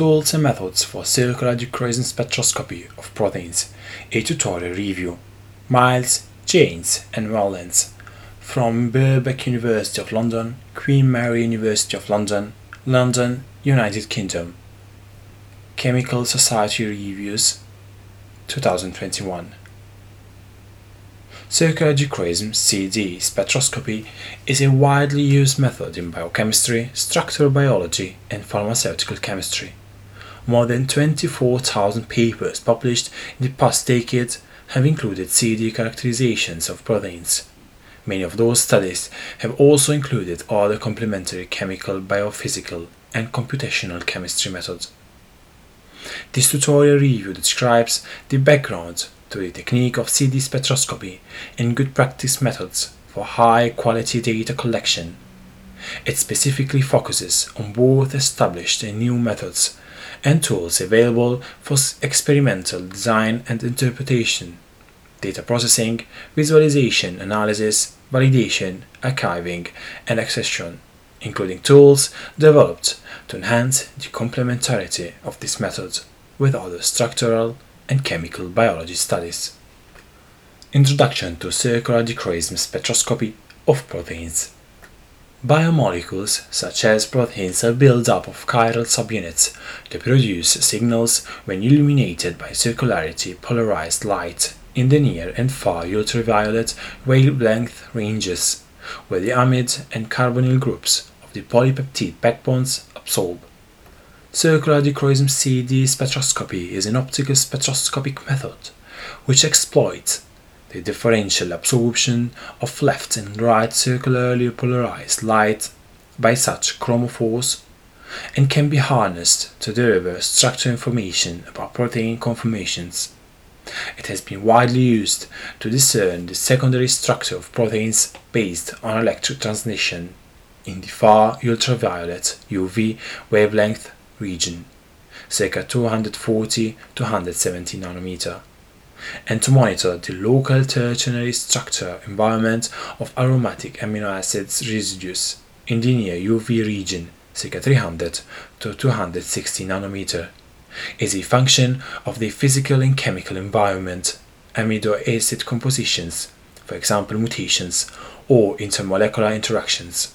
Tools and Methods for Circular Dichroism Spectroscopy of Proteins, a tutorial review. Miles, Janes and Mullins from Birkbeck University of London, Queen Mary University of London, London, United Kingdom. Chemical Society Reviews 2021. Circular dichroism CD spectroscopy is a widely used method in biochemistry, structural biology, and pharmaceutical chemistry. More than 24,000 papers published in the past decade have included CD characterizations of proteins. Many of those studies have also included other complementary chemical, biophysical, and computational chemistry methods. This tutorial review describes the background to the technique of CD spectroscopy and good practice methods for high quality data collection. It specifically focuses on both established and new methods and tools available for experimental design and interpretation, data processing, visualization, analysis, validation, archiving, and accession, including tools developed to enhance the complementarity of this method with other structural and chemical biology studies. Introduction to circular dichroism spectroscopy of proteins. Biomolecules, such as proteins, are built up of chiral subunits that produce signals when illuminated by circularity polarized light in the near and far ultraviolet wavelength ranges, where the amide and carbonyl groups of the polypeptide backbones absorb. Circular dichroism CD spectroscopy is an optical spectroscopic method which exploits the differential absorption of left and right circularly polarized light by such chromophores and can be harnessed to deliver structural information about protein conformations. It has been widely used to discern the secondary structure of proteins based on transmission in the far ultraviolet UV wavelength region, circa 240 to 170 nanometer, and to monitor the local tertiary structure environment of aromatic amino acids residues in the near UV region, circa 300 to 260 nanometer, is a function of the physical and chemical environment, amino acid compositions, for example mutations, or intermolecular interactions.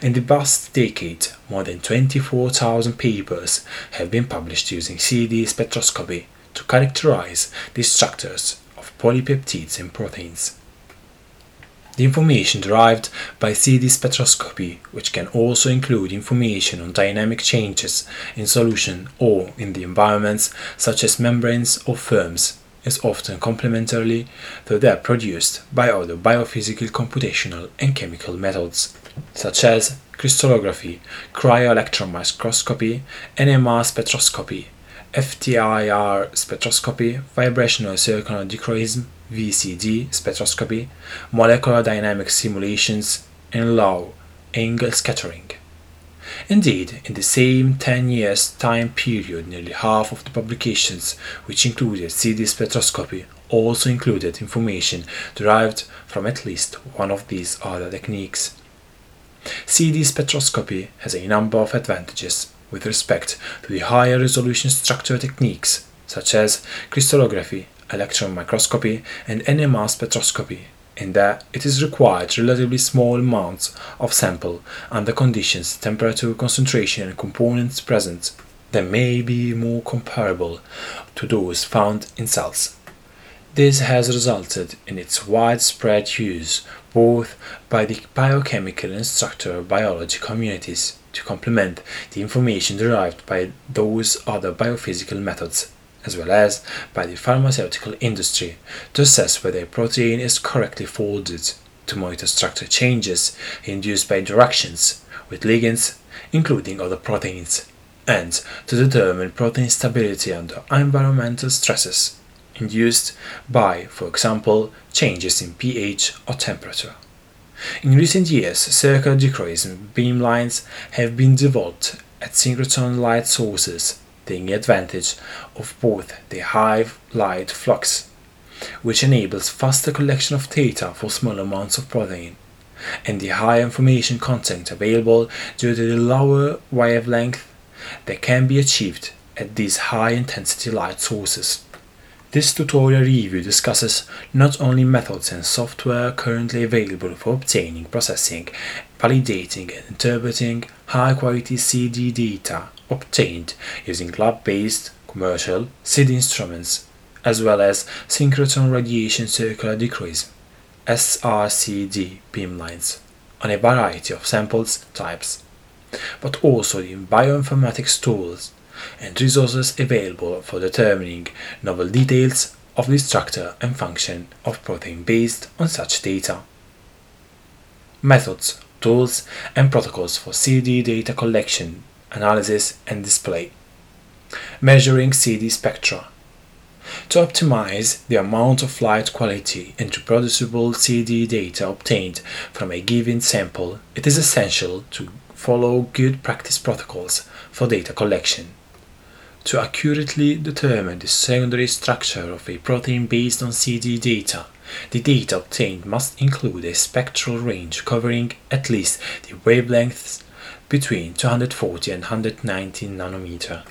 In the past decade, more than 24,000 papers have been published using CD spectroscopy to characterize the structures of polypeptides and proteins. The information derived by CD spectroscopy, which can also include information on dynamic changes in solution or in the environments such as membranes or films, is often complementary to that produced by other biophysical, computational, and chemical methods such as crystallography, cryo-electron microscopy, NMR spectroscopy, FTIR spectroscopy, vibrational circular dichroism, VCD spectroscopy, molecular dynamic simulations, and low angle scattering. Indeed, in the same 10 years time period, nearly half of the publications, which included CD spectroscopy, also included information derived from at least one of these other techniques. CD spectroscopy has a number of advantages with respect to the higher resolution structure techniques such as crystallography, electron microscopy, and NMR spectroscopy, in that it is required relatively small amounts of sample under conditions, temperature, concentration, and components present that may be more comparable to those found in cells. This has resulted in its widespread use both by the biochemical and structural biology communities to complement the information derived by those other biophysical methods, as well as by the pharmaceutical industry to assess whether a protein is correctly folded, to monitor structure changes induced by interactions with ligands, including other proteins, and to determine protein stability under environmental stresses induced by, for example, changes in pH or temperature. In recent years, circular dichroism beamlines have been developed at synchrotron light sources, taking advantage of both the high light flux, which enables faster collection of data for small amounts of protein, and the high information content available due to the lower wavelength that can be achieved at these high intensity light sources. This tutorial review discusses not only methods and software currently available for obtaining, processing, validating and interpreting high quality CD data obtained using lab-based commercial CD instruments as well as synchrotron radiation circular dichroism SRCD beamlines on a variety of samples types, but also in bioinformatics tools and resources available for determining novel details of the structure and function of protein based on such data. Methods, tools, and protocols for CD data collection, analysis, and display. Measuring CD spectra. To optimize the amount of light quality and reproducible CD data obtained from a given sample, it is essential to follow good practice protocols for data collection. To accurately determine the secondary structure of a protein based on CD data, the data obtained must include a spectral range covering at least the wavelengths between 240 and 190 nanometer.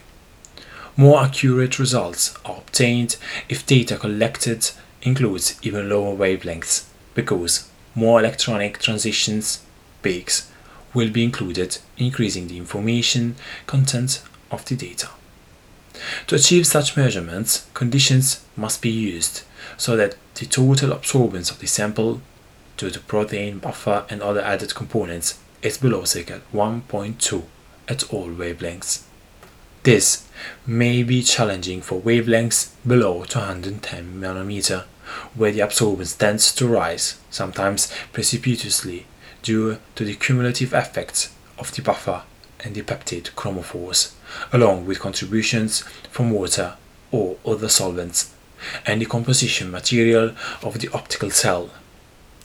More accurate results are obtained if data collected includes even lower wavelengths because more electronic transitions peaks will be included, increasing the information content of the data. To achieve such measurements, conditions must be used so that the total absorbance of the sample due to protein, buffer, and other added components is below sigma 1.2 at all wavelengths. This may be challenging for wavelengths below 210 nanometer, where the absorbance tends to rise, sometimes precipitously, due to the cumulative effects of the buffer and the peptide chromophores along with contributions from water or other solvents, and the composition material of the optical cell.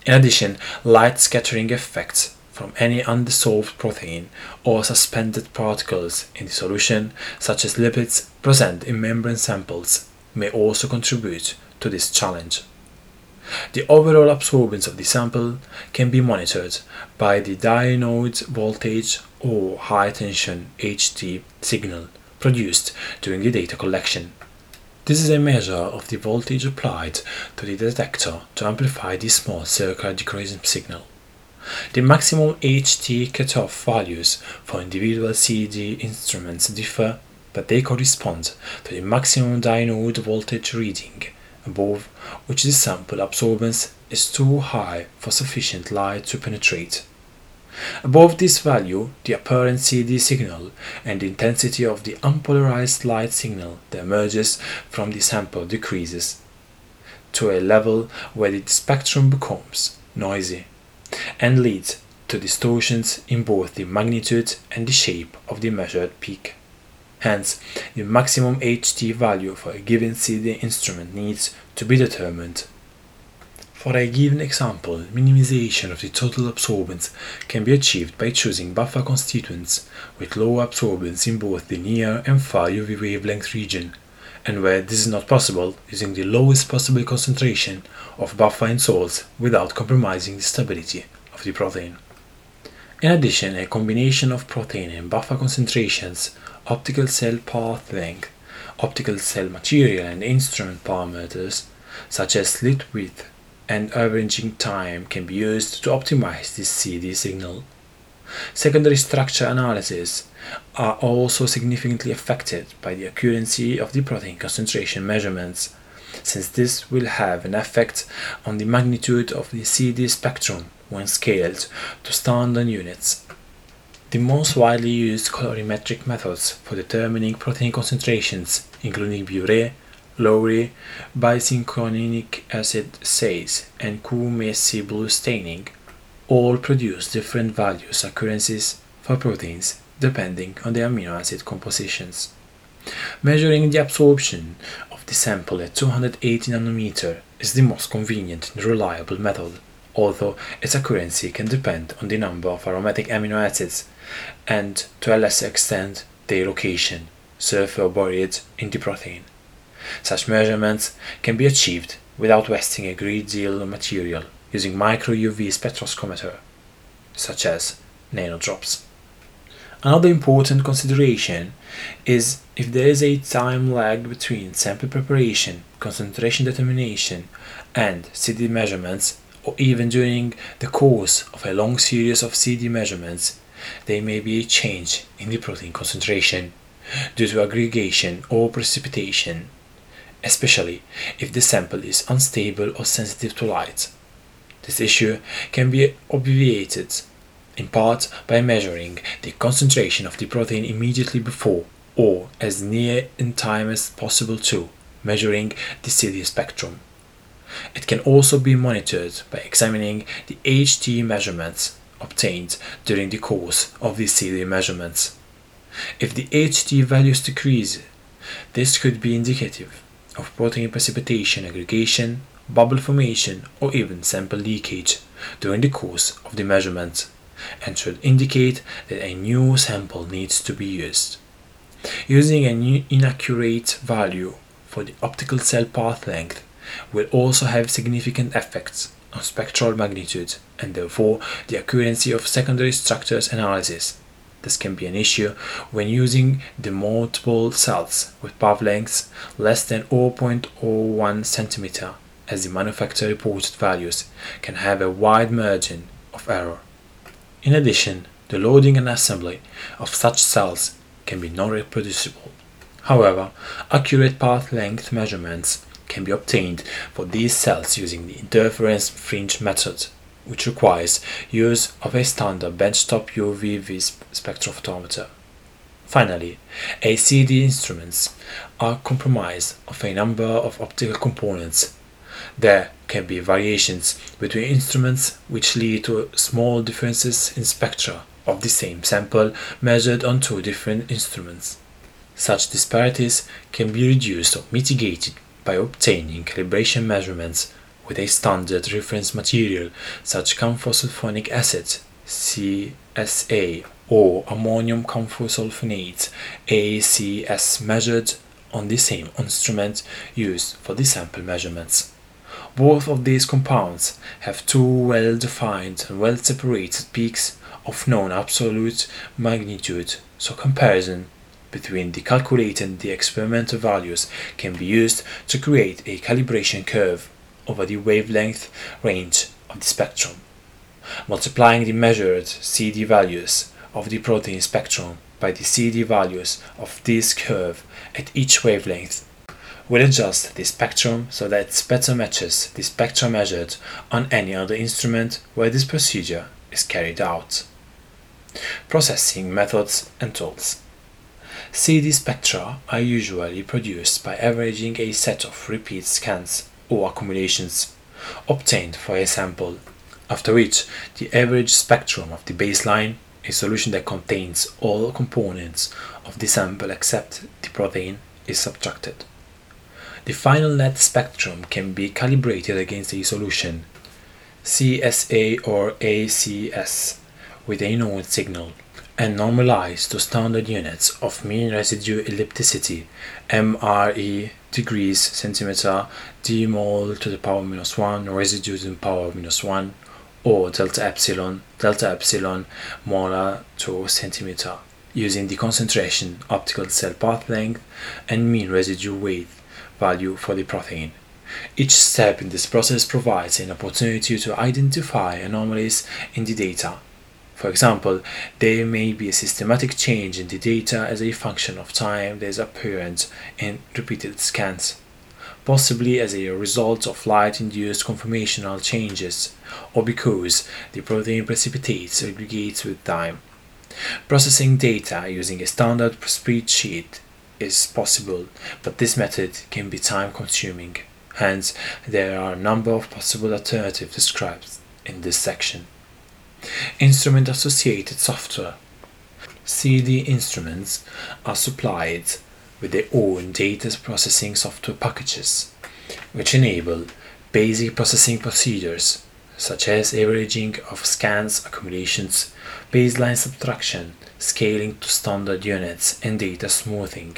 In addition, light scattering effects from any undissolved protein or suspended particles in the solution, such as lipids present in membrane samples, may also contribute to this challenge. The overall absorbance of the sample can be monitored by the diode voltage or high tension HT signal produced during the data collection. This is a measure of the voltage applied to the detector to amplify the small circular dichroism signal. The maximum HT cutoff values for individual CD instruments differ, but they correspond to the maximum diode voltage reading above which the sample absorbance is too high for sufficient light to penetrate. Above this value, the apparent CD signal and the intensity of the unpolarized light signal that emerges from the sample decreases to a level where the spectrum becomes noisy and leads to distortions in both the magnitude and the shape of the measured peak. Hence, the maximum HT value for a given CD instrument needs to be determined. For a given example, minimization of the total absorbance can be achieved by choosing buffer constituents with low absorbance in both the near and far UV wavelength region, and where this is not possible, using the lowest possible concentration of buffer in salts without compromising the stability of the protein. In addition, a combination of protein and buffer concentrations, optical cell path length, optical cell material and instrument parameters such as slit width and averaging time can be used to optimize this CD signal. Secondary structure analyses are also significantly affected by the accuracy of the protein concentration measurements, since this will have an effect on the magnitude of the CD spectrum when scaled to standard units. The most widely used colorimetric methods for determining protein concentrations, including Biuret, Lowry, bicinchoninic acid assays, and Coomassie blue staining, all produce different values accuracies for proteins depending on the amino acid compositions. Measuring the absorption of the sample at 280 nanometer is the most convenient and reliable method although its accuracy can depend on the number of aromatic amino acids and, to a lesser extent, their location, sulfur buried in the protein. Such measurements can be achieved without wasting a great deal of material using micro UV spectrometer, such as nanodrops. Another important consideration is if there is a time lag between sample preparation, concentration determination, and CD measurements, or even during the course of a long series of CD measurements, there may be a change in the protein concentration due to aggregation or precipitation, especially if the sample is unstable or sensitive to light. This issue can be obviated in part by measuring the concentration of the protein immediately before or as near in time as possible to measuring the CD spectrum. It can also be monitored by examining the HT measurements obtained during the course of the CD measurements. If the HT values decrease, this could be indicative of protein precipitation aggregation, bubble formation, or even sample leakage during the course of the measurement and should indicate that a new sample needs to be used. Using an inaccurate value for the optical cell path length will also have significant effects on spectral magnitude and therefore the accuracy of secondary structures analysis. This can be an issue when using the multiple cells with path lengths less than 0.01 cm as the manufacturer reported values can have a wide margin of error. In addition, the loading and assembly of such cells can be non-reproducible. However, accurate path length measurements can be obtained for these cells using the interference fringe method, which requires use of a standard benchtop UV VIS spectrophotometer. Finally, ACD instruments are comprised of a number of optical components there can be variations between instruments which lead to small differences in spectra of the same sample measured on two different instruments. Such disparities can be reduced or mitigated by obtaining calibration measurements with a standard reference material such as camphor sulfonic acid CSA or ammonium camphorsulfonate ACS measured on the same instrument used for the sample measurements. Both of these compounds have two well-defined and well-separated peaks of known absolute magnitude, so comparison between the calculated and the experimental values can be used to create a calibration curve over the wavelength range of the spectrum. Multiplying the measured CD values of the protein spectrum by the CD values of this curve at each wavelength will adjust the spectrum so that it better matches the spectrum measured on any other instrument where this procedure is carried out. Processing methods and tools. CD spectra are usually produced by averaging a set of repeat scans or accumulations obtained for a sample, after which the average spectrum of the baseline, a solution that contains all components of the sample except the protein, is subtracted. The final net spectrum can be calibrated against a solution CSA or ACS with a known signal and normalized to standard units of mean residue ellipticity MRE degrees centimeter d mole to the power minus 1 residue to the power minus 1 or delta epsilon delta epsilon molar to centimeter using the concentration optical cell path length and mean residue weight value for the protein. Each step in this process provides an opportunity to identify anomalies in the data. For example, there may be a systematic change in the data as a function of time that is apparent in repeated scans, possibly as a result of light-induced conformational changes, or because the protein precipitates aggregates with time. Processing data using a standard spreadsheet is possible, but this method can be time consuming. Hence, there are a number of possible alternatives described in this section. Instrument associated software. CD instruments are supplied with their own data processing software packages, which enable basic processing procedures such as averaging of scans, accumulations, baseline subtraction, scaling to standard units, and data smoothing.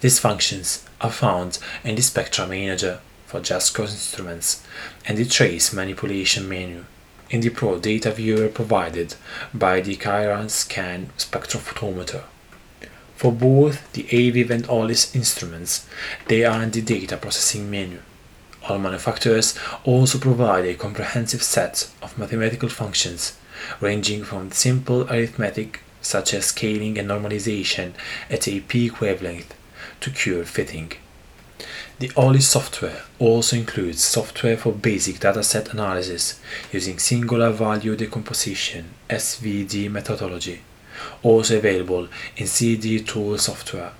These functions are found in the Spectra Manager for JASCO instruments and the Trace Manipulation menu. In the Pro Data Viewer provided by the Chirascan spectrophotometer. For both the AVIV and OLIS instruments, they are in the data processing menu. All manufacturers also provide a comprehensive set of mathematical functions, ranging from simple arithmetic such as scaling and normalization at a peak wavelength to curve fitting. The OLIS software also includes software for basic dataset analysis using singular value decomposition SVD methodology also available in CD tool software.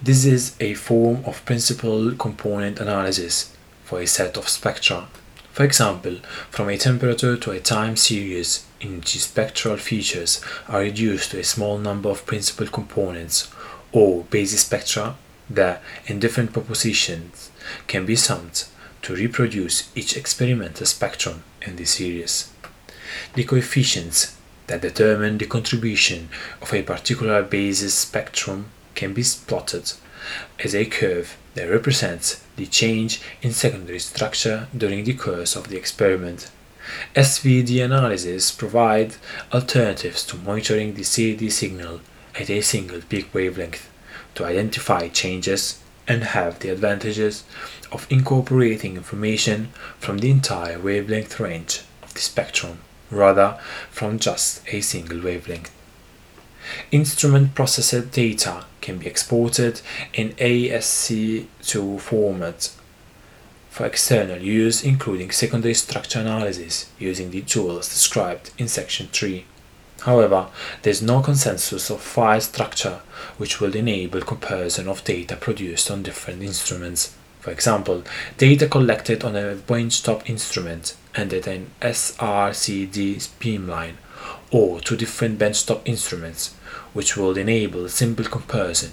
This is a form of principal component analysis for a set of spectra. For example, from a temperature to a time series in which spectral features are reduced to a small number of principal components or basis spectra that, in different propositions, can be summed to reproduce each experimental spectrum in the series. The coefficients that determine the contribution of a particular basis spectrum can be plotted as a curve that represents the change in secondary structure during the course of the experiment. SVD analysis provide alternatives to monitoring the CD signal at a single peak wavelength to identify changes and have the advantages of incorporating information from the entire wavelength range of the spectrum rather from just a single wavelength. Instrument processor data can be exported in ASCII format for external use including secondary structure analysis using the tools described in section 3. However, there is no consensus of file structure which will enable comparison of data produced on different instruments. For example, data collected on a benchtop instrument and at an SRCD beamline or two different benchtop instruments, which will enable simple comparison.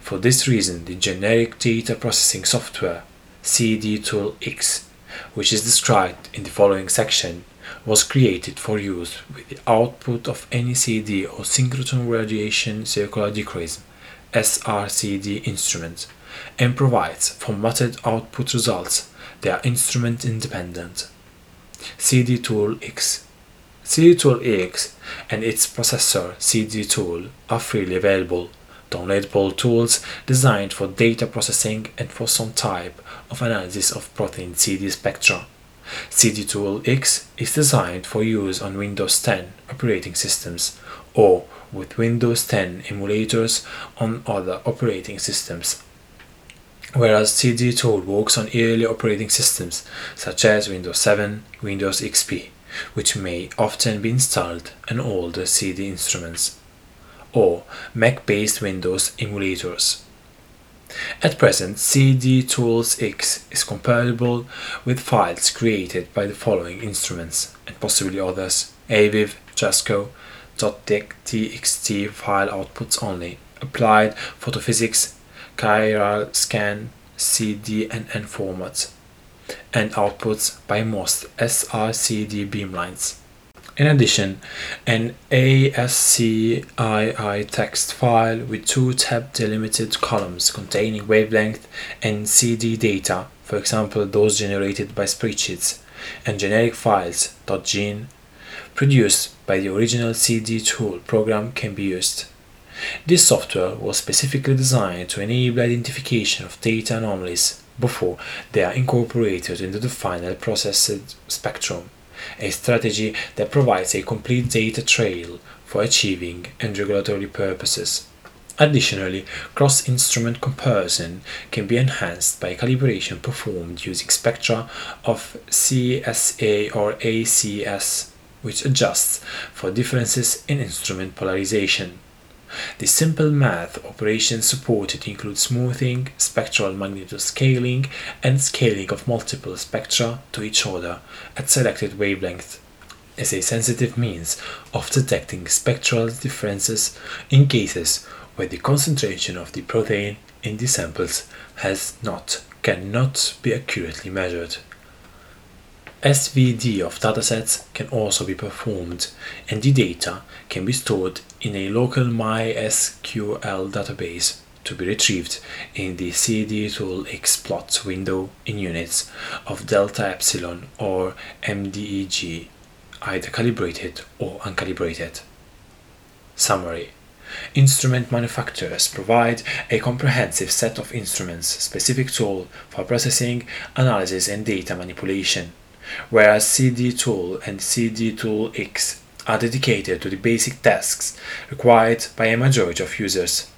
For this reason, the generic data processing software CD Tool X, which is described in the following section, was created for use with the output of any CD or synchrotron radiation circular dichroism SRCD instrument and provides formatted output results they are instrument independent. CD Tool X CD Tool X and its processor CD Tool are freely available, downloadable tools designed for data processing and for some type of analysis of protein CD spectra. CD Tool X is designed for use on Windows 10 operating systems or with Windows 10 emulators on other operating systems whereas CD Tool works on early operating systems such as Windows 7, Windows XP, which may often be installed on older CD instruments, or Mac-based Windows emulators. At present, CD Tools X is compatible with files created by the following instruments, and possibly others, AVIV, JASCO, .txt file outputs only, applied photophysics, Chirascan CDNN formats and outputs by most SRCD beamlines. In addition, an ASCII text file with two tab delimited columns containing wavelength and CD data, for example those generated by spreadsheets, and generic files .gene produced by the original CD tool program can be used. This software was specifically designed to enable identification of data anomalies before they are incorporated into the final processed spectrum, a strategy that provides a complete data trail for achieving and regulatory purposes. Additionally, cross-instrument comparison can be enhanced by calibration performed using spectra of CSA or ACS, which adjusts for differences in instrument polarization. The simple math operations supported include smoothing, spectral magnetoscaling, and scaling of multiple spectra to each other at selected wavelengths as a sensitive means of detecting spectral differences in cases where the concentration of the protein in the samples has not cannot be accurately measured. SVD of datasets can also be performed and the data can be stored in a local MySQL database to be retrieved in the CD tool X plot window in units of delta epsilon or MDEG, either calibrated or uncalibrated. Summary Instrument manufacturers provide a comprehensive set of instruments specific tool for processing, analysis and data manipulation, whereas CD tool and CD tool X are dedicated to the basic tasks required by a majority of users.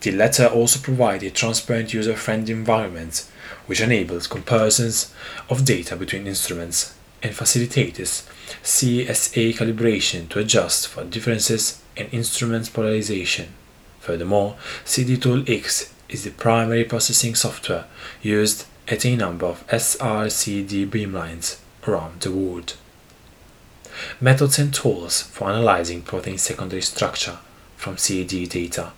The latter also provide a transparent user-friendly environment which enables comparisons of data between instruments and facilitates CSA calibration to adjust for differences in instrument polarization. Furthermore, CD Tool X is the primary processing software used at a number of SRCD beamlines around the world. Methods and tools for analyzing protein secondary structure from CD data.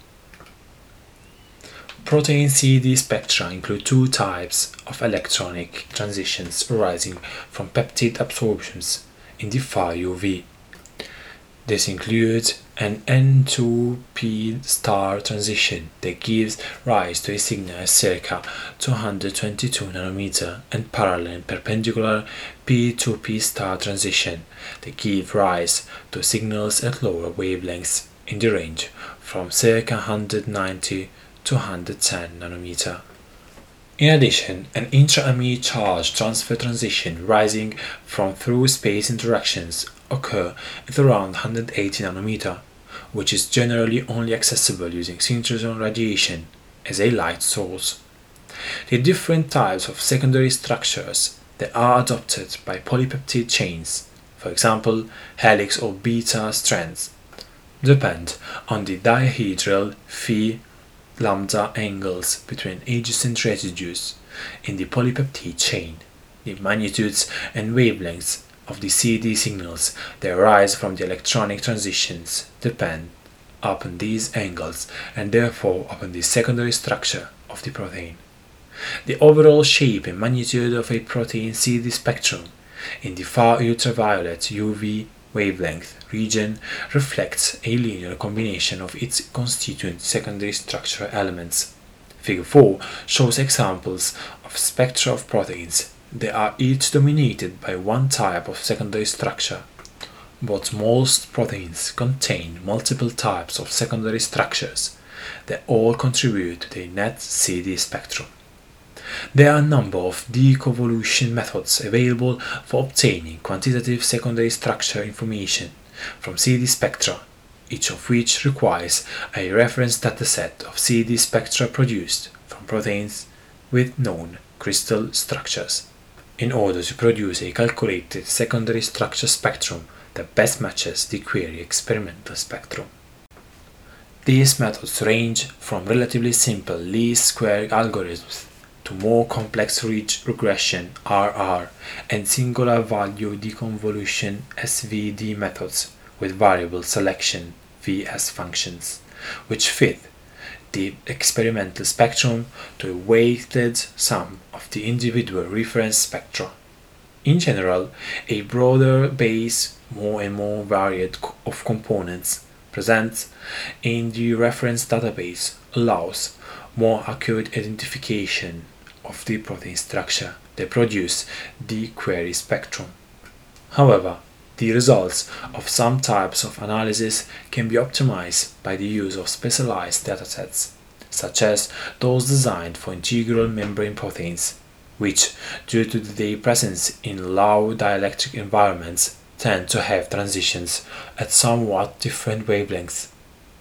Protein CD spectra include two types of electronic transitions arising from peptide absorptions in the far UV. This includes an N2P star transition that gives rise to a signal at circa 222 nanometer and parallel and perpendicular P2P star transition that give rise to signals at lower wavelengths in the range from circa 190 to 110 nanometer. In addition, an intra-amide charge transfer transition rising from through space interactions occur at around 180 nanometer, which is generally only accessible using synchrotron radiation as a light source. The different types of secondary structures that are adopted by polypeptide chains, for example helix or beta strands, depend on the dihedral phi lambda angles between adjacent residues in the polypeptide chain, the magnitudes and wavelengths of the CD signals that arise from the electronic transitions depend upon these angles and therefore upon the secondary structure of the protein. The overall shape and magnitude of a protein CD spectrum in the far ultraviolet UV wavelength region reflects a linear combination of its constituent secondary structural elements. Figure 4 shows examples of spectra of proteins they are each dominated by one type of secondary structure, but most proteins contain multiple types of secondary structures. That all contribute to the net CD spectrum. There are a number of deconvolution methods available for obtaining quantitative secondary structure information from CD spectra, each of which requires a reference dataset of CD spectra produced from proteins with known crystal structures in order to produce a calculated secondary structure spectrum that best matches the query experimental spectrum. These methods range from relatively simple least square algorithms to more complex ridge regression RR and singular value deconvolution SVD methods with variable selection VS functions, which fit the experimental spectrum to a weighted sum of the individual reference spectra. In general, a broader base, more and more varied of components present in the reference database allows more accurate identification of the protein structure that produce the query spectrum. However, the results of some types of analysis can be optimized by the use of specialized datasets, such as those designed for integral membrane proteins, which, due to their presence in low dielectric environments, tend to have transitions at somewhat different wavelengths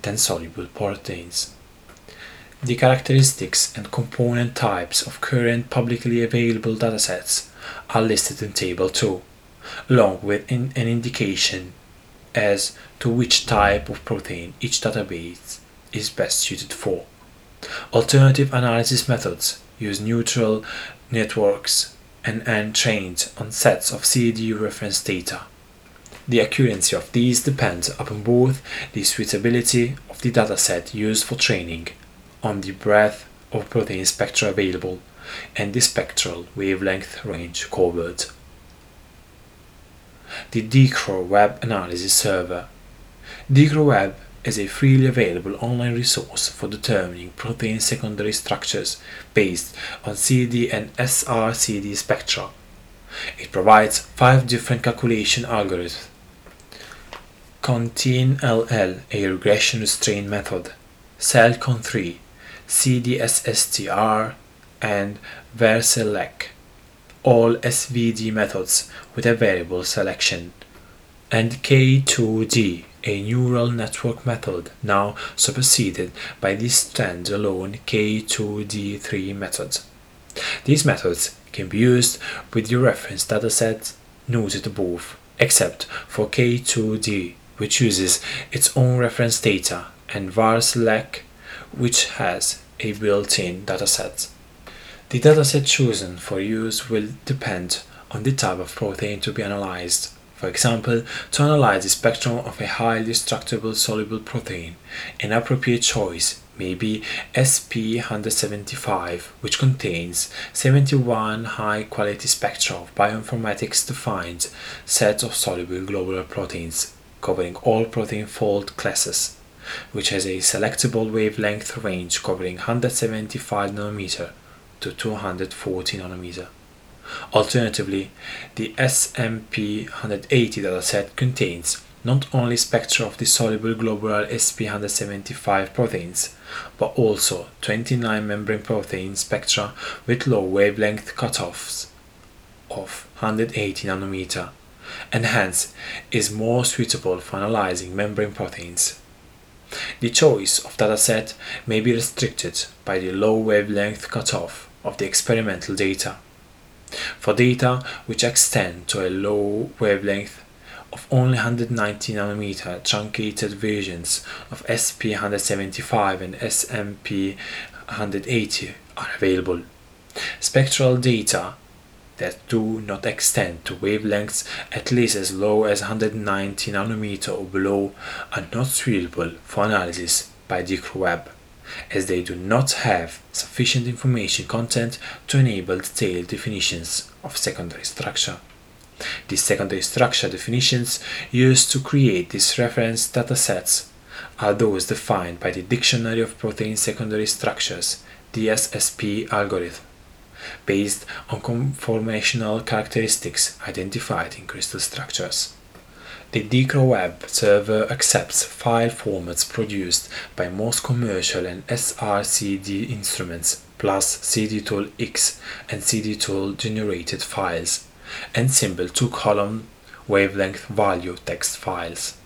than soluble proteins. The characteristics and component types of current publicly available datasets are listed in Table 2 along with an indication as to which type of protein each database is best suited for. Alternative analysis methods use neutral networks and are trained on sets of CD reference data. The accuracy of these depends upon both the suitability of the dataset used for training, on the breadth of protein spectra available, and the spectral wavelength range covered the DichroWeb Analysis Server. DichroWeb is a freely available online resource for determining protein secondary structures based on CD and SRCD spectra. It provides five different calculation algorithms. CONTIN-LL, a regression restraint method, SELCON3, CDSSTR, and VARSELEC, all SVD methods with a variable selection, and K2D, a neural network method now superseded by the standalone K2D3 method. These methods can be used with the reference dataset noted above, except for K2D, which uses its own reference data, and VARSELEC, which has a built-in dataset. The dataset chosen for use will depend on the type of protein to be analyzed. For example, to analyze the spectrum of a highly destructible soluble protein, an appropriate choice may be SP175, which contains 71 high-quality spectra of bioinformatics defined sets of soluble globular proteins covering all protein fold classes, which has a selectable wavelength range covering 175 nanometer to 240 nanometer. Alternatively, the SMP180 dataset contains not only spectra of the soluble globular SP175 proteins, but also 29 membrane protein spectra with low wavelength cutoffs of 180 nanometer, and hence is more suitable for analyzing membrane proteins. The choice of dataset may be restricted by the low wavelength cutoff of the experimental data. For data which extend to a low wavelength of only 190 nanometer truncated versions of SP175 and SMP180 are available. Spectral data that do not extend to wavelengths at least as low as 190 nanometer or below are not suitable for analysis by DichroWeb as they do not have sufficient information content to enable detailed definitions of secondary structure. These secondary structure definitions used to create these reference datasets are those defined by the Dictionary of Protein Secondary Structures DSSP algorithm, based on conformational characteristics identified in crystal structures. The DichroWeb server accepts file formats produced by most commercial and SRCD instruments, plus CDTool X and CDTool generated files, and simple two column wavelength value text files.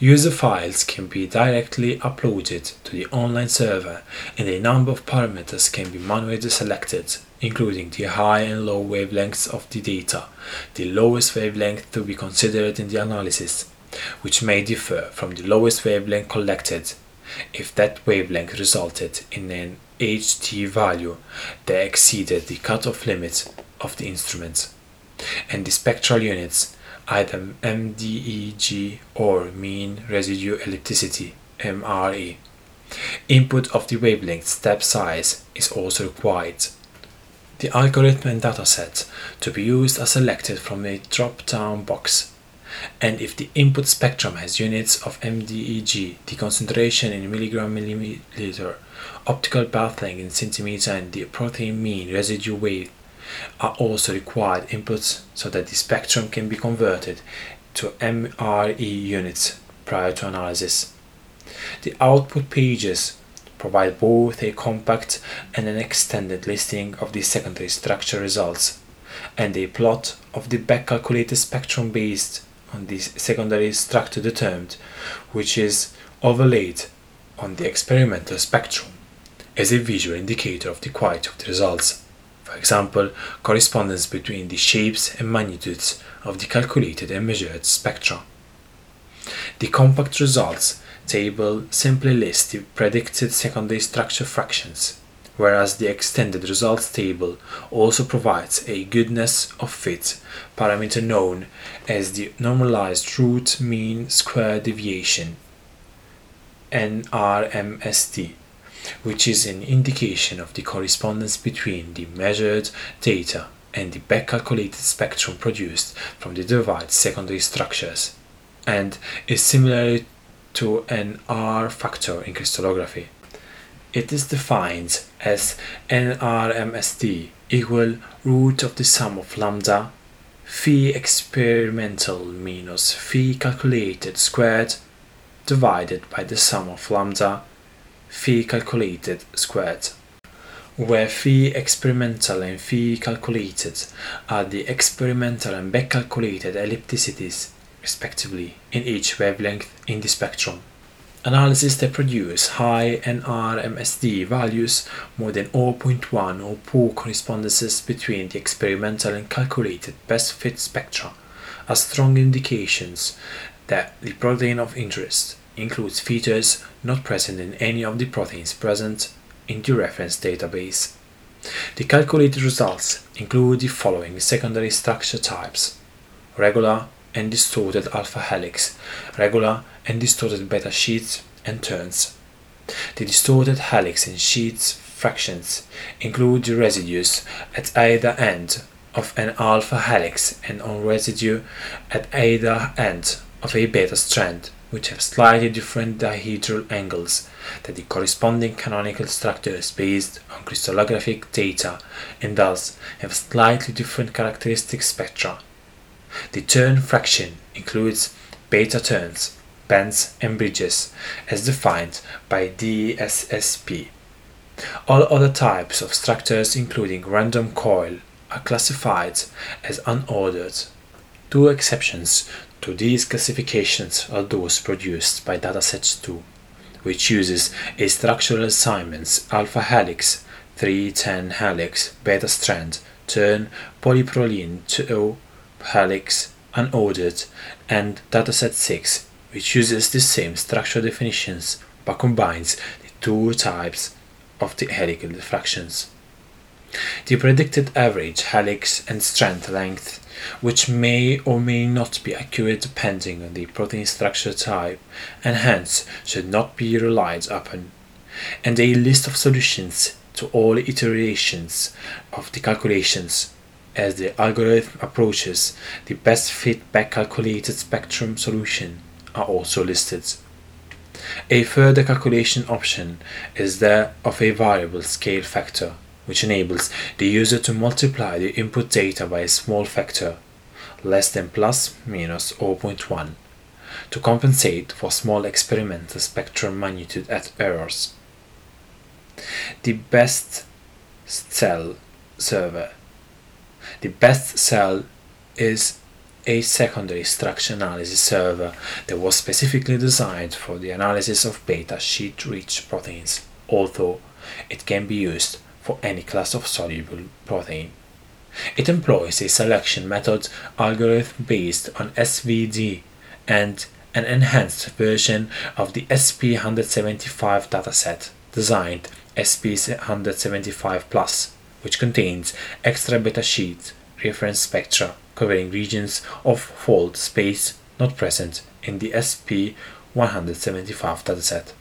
User files can be directly uploaded to the online server and a number of parameters can be manually selected including the high and low wavelengths of the data, the lowest wavelength to be considered in the analysis, which may differ from the lowest wavelength collected if that wavelength resulted in an HT value that exceeded the cutoff limit of the instrument, and the spectral units, either MDEG or mean residue ellipticity MRE. Input of the wavelength step size is also required the algorithm and dataset to be used are selected from a drop-down box, and if the input spectrum has units of MDEG, the concentration in milligram milliliter, optical path length in centimeter, and the protein mean residue weight are also required inputs so that the spectrum can be converted to MRE units prior to analysis. The output pages provide both a compact and an extended listing of the secondary structure results, and a plot of the back-calculated spectrum based on the secondary structure determined, which is overlaid on the experimental spectrum as a visual indicator of the quality of the results. For example, correspondence between the shapes and magnitudes of the calculated and measured spectra. The compact results table simply lists the predicted secondary structure fractions, whereas the extended results table also provides a goodness of fit parameter known as the normalized root mean square deviation NRMSD, which is an indication of the correspondence between the measured data and the back calculated spectrum produced from the derived secondary structures, and is similarly to an R factor in crystallography. It is defined as NRMSD equal root of the sum of lambda phi experimental minus phi calculated squared divided by the sum of lambda phi calculated squared where phi experimental and phi calculated are the experimental and back calculated ellipticities respectively in each wavelength in the spectrum. Analysis that produce high NRMSD values more than 0.1 or poor correspondences between the experimental and calculated best fit spectra are strong indications that the protein of interest includes features not present in any of the proteins present in the reference database. The calculated results include the following secondary structure types regular and distorted alpha helix, regular and distorted beta sheets and turns. The distorted helix and sheets fractions include the residues at either end of an alpha helix and on residue at either end of a beta strand which have slightly different dihedral angles than the corresponding canonical structures based on crystallographic data and thus have slightly different characteristic spectra. The turn fraction includes beta turns, bends and bridges as defined by DSSP. All other types of structures including random coil are classified as unordered. Two exceptions to these classifications are those produced by Datasets 2, which uses a structural assignments alpha helix, 310 helix, beta strand, turn polyproline 2 helix, unordered, and dataset 6, which uses the same structural definitions but combines the two types of the helical diffractions. The predicted average helix and strand length, which may or may not be accurate depending on the protein structure type and hence should not be relied upon, and a list of solutions to all iterations of the calculations as the algorithm approaches the best fit back calculated spectrum solution are also listed. A further calculation option is that of a variable scale factor, which enables the user to multiply the input data by a small factor, less than plus minus 0.1, to compensate for small experimental spectrum magnitude at errors. The best cell server the BeStSel is a secondary structure analysis server that was specifically designed for the analysis of beta sheet rich proteins, although it can be used for any class of soluble protein. It employs a selection method algorithm based on SVD and an enhanced version of the SP175 dataset designed SP175 Plus which contains extra beta sheets reference spectra covering regions of fold space not present in the SP175 dataset.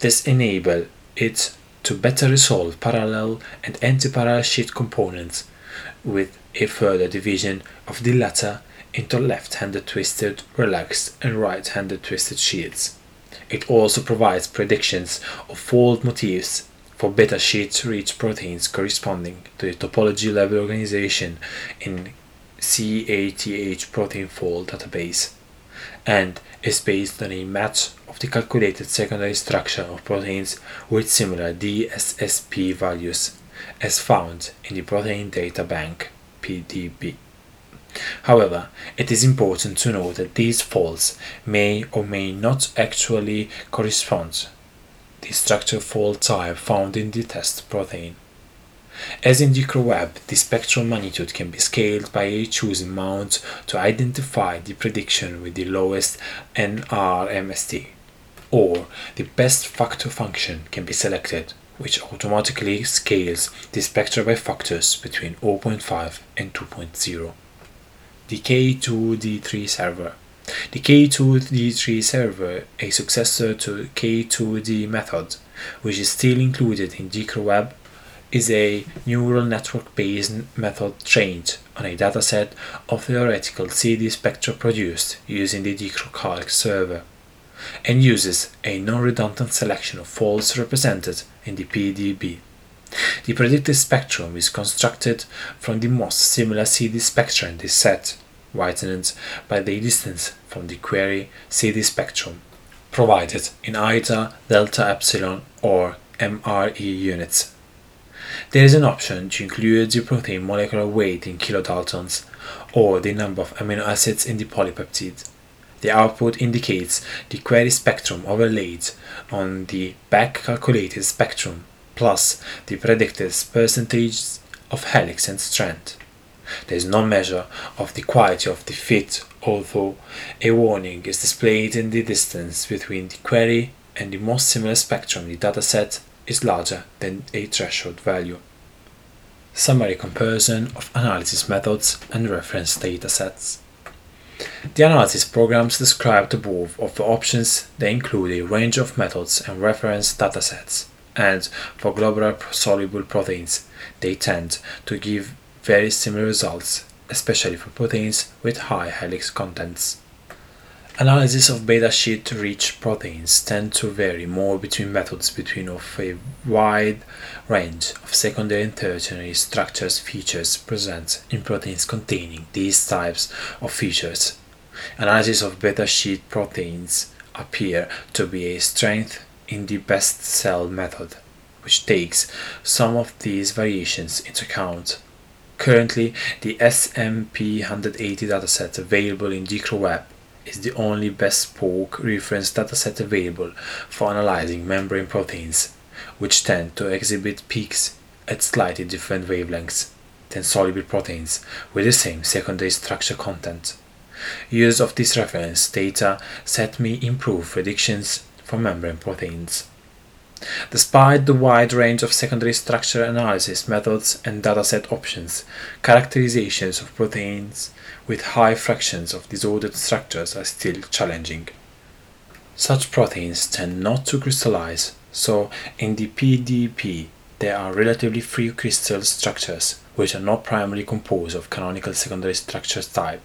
This enables it to better resolve parallel and anti-parallel sheet components with a further division of the latter into left-handed twisted, relaxed and right-handed twisted sheets. It also provides predictions of fold motifs for beta sheets, rich proteins corresponding to the topology level organization in CATH protein fold database and is based on a match of the calculated secondary structure of proteins with similar DSSP values as found in the Protein Data Bank PDB. However, it is important to note that these folds may or may not actually correspond the structure fold type found in the test protein. As in DichroWeb, the spectral magnitude can be scaled by a chosen mount to identify the prediction with the lowest NRMSD, or the best factor function can be selected, which automatically scales the spectra by factors between 0.5 and 2.0. The K2D3 server the K2D3 server, a successor to K2D method, which is still included in DichroWeb, is a neural network based method trained on a dataset of theoretical CD spectra produced using the DichroCalc server. and uses a non-redundant selection of folds represented in the PDB. The predicted spectrum is constructed from the most similar CD spectra in this set, whitened by the distance from the query CD spectrum, provided in either delta epsilon or MRE units. There is an option to include the protein molecular weight in kilodaltons or the number of amino acids in the polypeptide. The output indicates the query spectrum overlaid on the back calculated spectrum plus the predicted percentage of helix and strand. There is no measure of the quality of the fit, although a warning is displayed in the distance between the query and the most similar spectrum the dataset is larger than a threshold value. Summary comparison of analysis methods and reference datasets. The analysis programs described above of the options they include a range of methods and reference datasets, and for globular soluble proteins, they tend to give very similar results, especially for proteins with high helix contents. Analysis of beta sheet rich proteins tend to vary more between methods between of a wide range of secondary and tertiary structures features present in proteins containing these types of features. Analysis of beta sheet proteins appear to be a strength in the BeStSel method, which takes some of these variations into account. Currently, the SMP180 dataset available in DichroWeb is the only bespoke reference dataset available for analyzing membrane proteins, which tend to exhibit peaks at slightly different wavelengths than soluble proteins with the same secondary structure content. Use of this reference data set me improve predictions for membrane proteins. Despite the wide range of secondary structure analysis methods and dataset options, characterizations of proteins with high fractions of disordered structures are still challenging. Such proteins tend not to crystallize, so in the PDB there are relatively few crystal structures which are not primarily composed of canonical secondary structure type,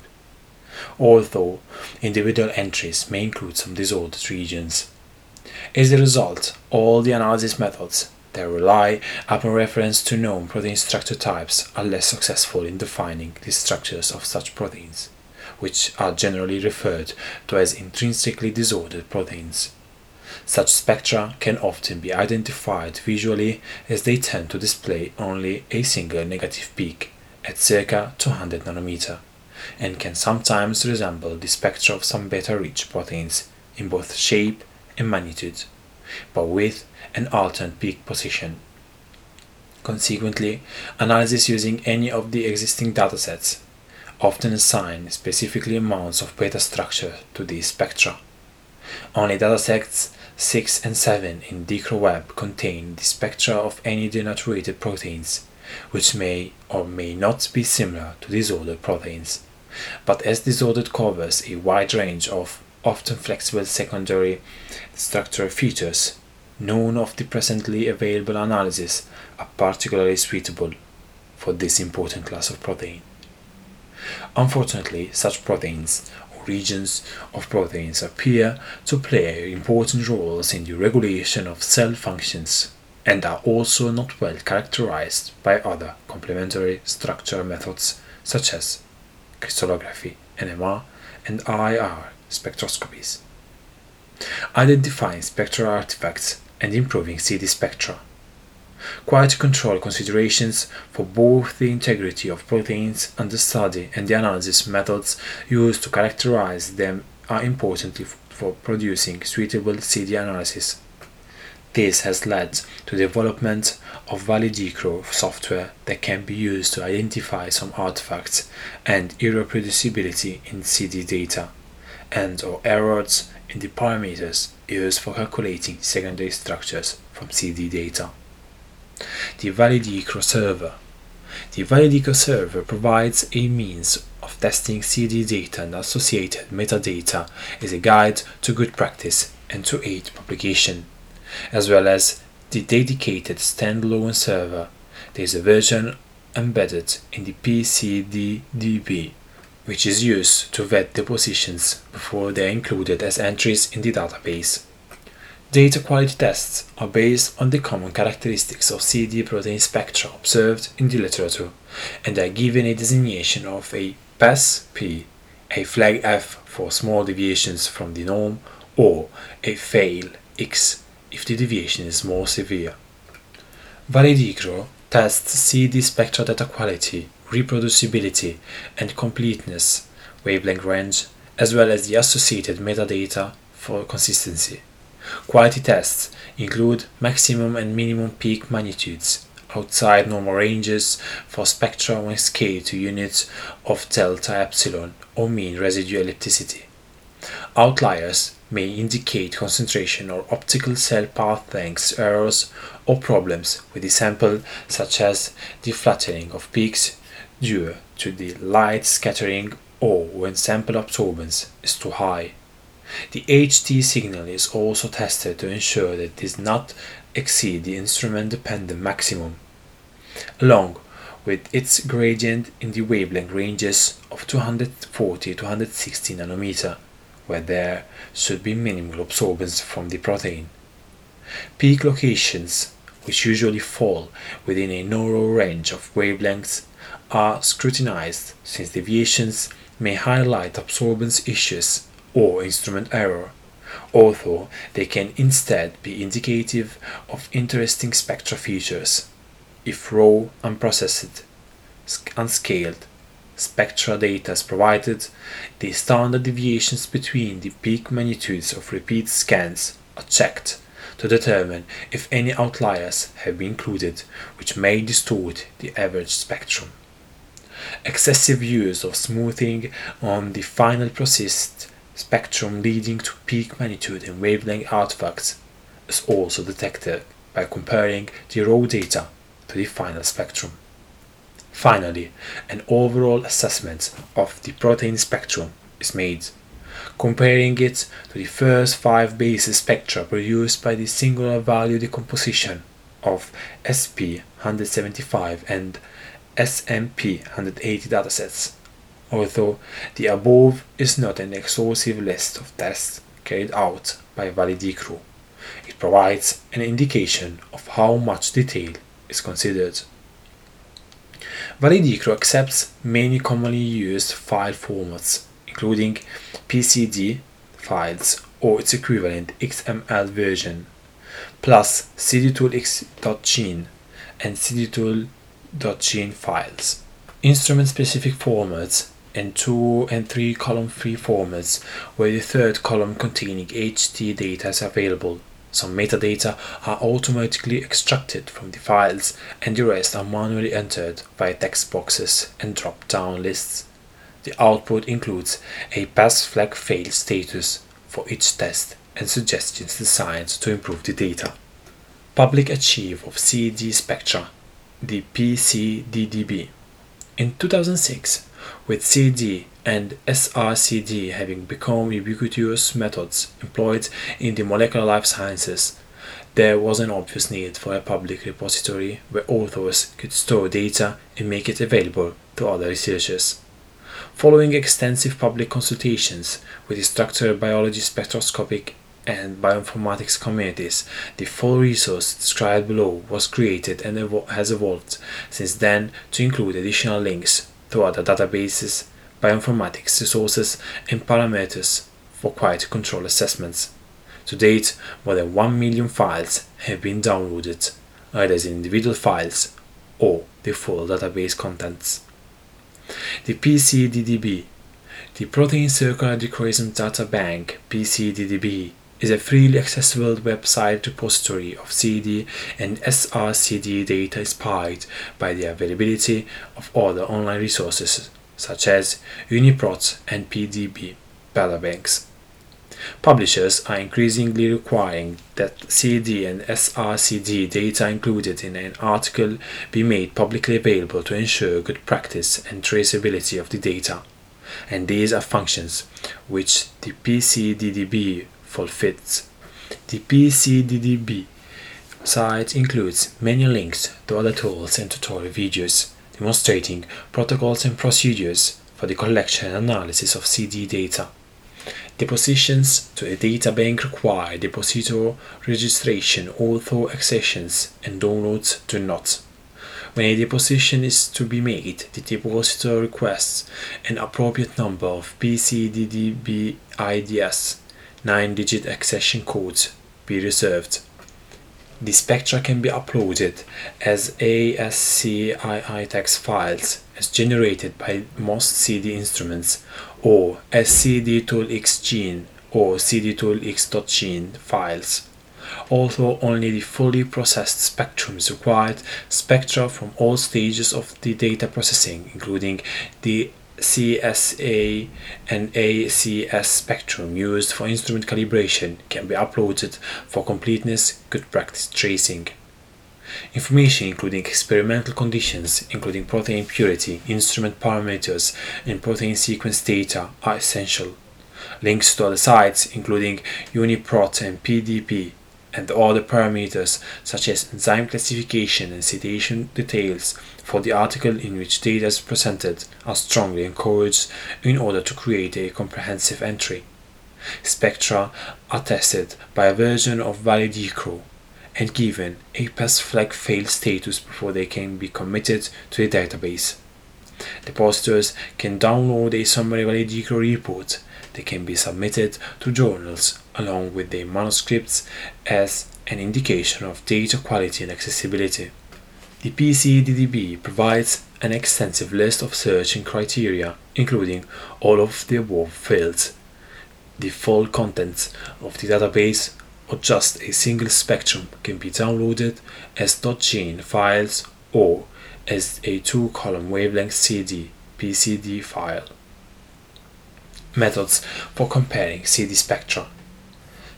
although individual entries may include some disordered regions. As a result, all the analysis methods that rely upon reference to known protein structure types are less successful in defining the structures of such proteins, which are generally referred to as intrinsically disordered proteins. Such spectra can often be identified visually as they tend to display only a single negative peak at circa 200 nanometer and can sometimes resemble the spectra of some beta-rich proteins in both shape and magnitude, but with an alternate peak position. Consequently, analysis using any of the existing datasets often assign specifically amounts of beta structure to these spectra. Only datasets 6 and 7 in DichroWeb contain the spectra of any denaturated proteins, which may or may not be similar to disordered proteins. But as disordered covers a wide range of often flexible secondary structural features, none of the presently available analyses are particularly suitable for this important class of protein. Unfortunately, such proteins or regions of proteins appear to play important roles in the regulation of cell functions and are also not well characterized by other complementary structure methods such as crystallography, NMR, and IR spectroscopies. Identifying spectral artifacts and improving CD spectra. Quality control considerations for both the integrity of proteins and the study and the analysis methods used to characterize them are important for producing suitable CD analysis. This has led to development of ValiDichro software that can be used to identify some artifacts and irreproducibility in CD data and or errors in the parameters used for calculating secondary structures from CD data. The ValiDichro server. The ValiDichro server provides a means of testing CD data and associated metadata as a guide to good practice and to aid publication, as well as the dedicated standalone server. There is a version embedded in the PCDDB which is used to vet the positions before they are included as entries in the database. Data quality tests are based on the common characteristics of CD protein spectra observed in the literature and are given a designation of a PAS-P, a flag F for small deviations from the norm, or a fail X if the deviation is more severe. ValiDichro tests CD spectra data quality, reproducibility, and completeness, wavelength range, as well as the associated metadata for consistency. Quality tests include maximum and minimum peak magnitudes outside normal ranges for spectra when scaled to units of delta epsilon or mean residue ellipticity. Outliers may indicate concentration or optical cell path length errors or problems with the sample such as the flattening of peaks due to the light scattering or when sample absorbance is too high. The HT signal is also tested to ensure that it does not exceed the instrument dependent maximum, along with its gradient in the wavelength ranges of 240 to 160 nanometer, where there should be minimal absorbance from the protein. Peak locations, which usually fall within a narrow range of wavelengths, are scrutinized since deviations may highlight absorbance issues or instrument error, although they can instead be indicative of interesting spectra features. If raw, unprocessed, unscaled spectra data is provided, the standard deviations between the peak magnitudes of repeat scans are checked to determine if any outliers have been included which may distort the average spectrum. Excessive use of smoothing on the final processed spectrum leading to peak magnitude and wavelength artifacts is also detected by comparing the raw data to the final spectrum. Finally, an overall assessment of the protein spectrum is made, comparing it to the first five basis spectra produced by the singular value decomposition of SP 175 and SMP 180 datasets although the above is not an exhaustive list of tests carried out by ValiDichro. It provides an indication of how much detail is considered. ValiDichro accepts many commonly used file formats, including PCD files or its equivalent XML version, plus cdtoolx.gene and cdtool.gene files. Instrument-specific formats and two and three column free formats where the third column containing HT data is available. Some metadata are automatically extracted from the files and the rest are manually entered via text boxes and drop-down lists. The output includes a pass flag fail status for each test and suggestions designed to improve the data. Public Archive of CD Spectra, the PCDDB. In 2006, with CD and SRCD having become ubiquitous methods employed in the molecular life sciences, there was an obvious need for a public repository where authors could store data and make it available to other researchers. Following extensive public consultations with the structural biology spectroscopic and bioinformatics communities, the full resource described below was created and evo- has evolved since then to include additional links to other databases, bioinformatics resources, and parameters for quality control assessments. To date, more than 1 million files have been downloaded, either as individual files or the full database contents. The PCDDB, the Protein Circular Dichroism Data Bank PCDDB, is a freely accessible website repository of CD and SRCD data inspired by the availability of other online resources such as UniProt and PDB databanks. Publishers are increasingly requiring that CD and SRCD data included in an article be made publicly available to ensure good practice and traceability of the data. And these are functions which the PCDDB fulfills. The PCDDB site includes many links to other tools and tutorial videos demonstrating protocols and procedures for for the collection and analysis of CD data. Depositions to a data bank require depositor registration, author accessions and downloads do not. When a deposition is to be made, the depositor requests an appropriate number of PCDDB IDs, 9-digit accession codes, be reserved. The spectra can be uploaded as ASCII text files as generated by most CD instruments or as cdtoolxgene or cdtoolx.gene files. Although only the fully processed spectrum is required, spectra from all stages of the data processing, including the CSA and ACS spectrum used for instrument calibration can be uploaded for completeness good practice tracing. Information including experimental conditions, including protein purity, instrument parameters, and protein sequence data are essential. Links to other sites, including UniProt and PDB, and other parameters such as enzyme classification and citation details for the article in which data is presented are strongly encouraged in order to create a comprehensive entry. Spectra are tested by a version of ValiDichro and given a pass flag fail status before they can be committed to the database. Depositors can download a summary ValiDichro report that can be submitted to journals along with their manuscripts as an indication of data quality and accessibility. The PCDDB provides an extensive list of searching criteria, including all of the above fields. The full contents of the database or just a single spectrum can be downloaded as .gene files or as a two-column wavelength CD PCD file. Methods for comparing CD spectra.